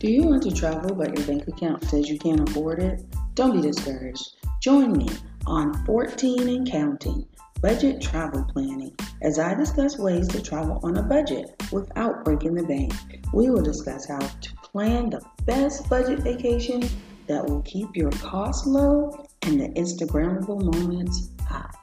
Do you want to travel but your bank account says you can't afford it? Don't be discouraged. Join me on 14 and Counting Budget Travel Planning as I discuss ways to travel on a budget without breaking the bank. We will discuss how to plan the best budget vacation that will keep your costs low and the Instagrammable moments high.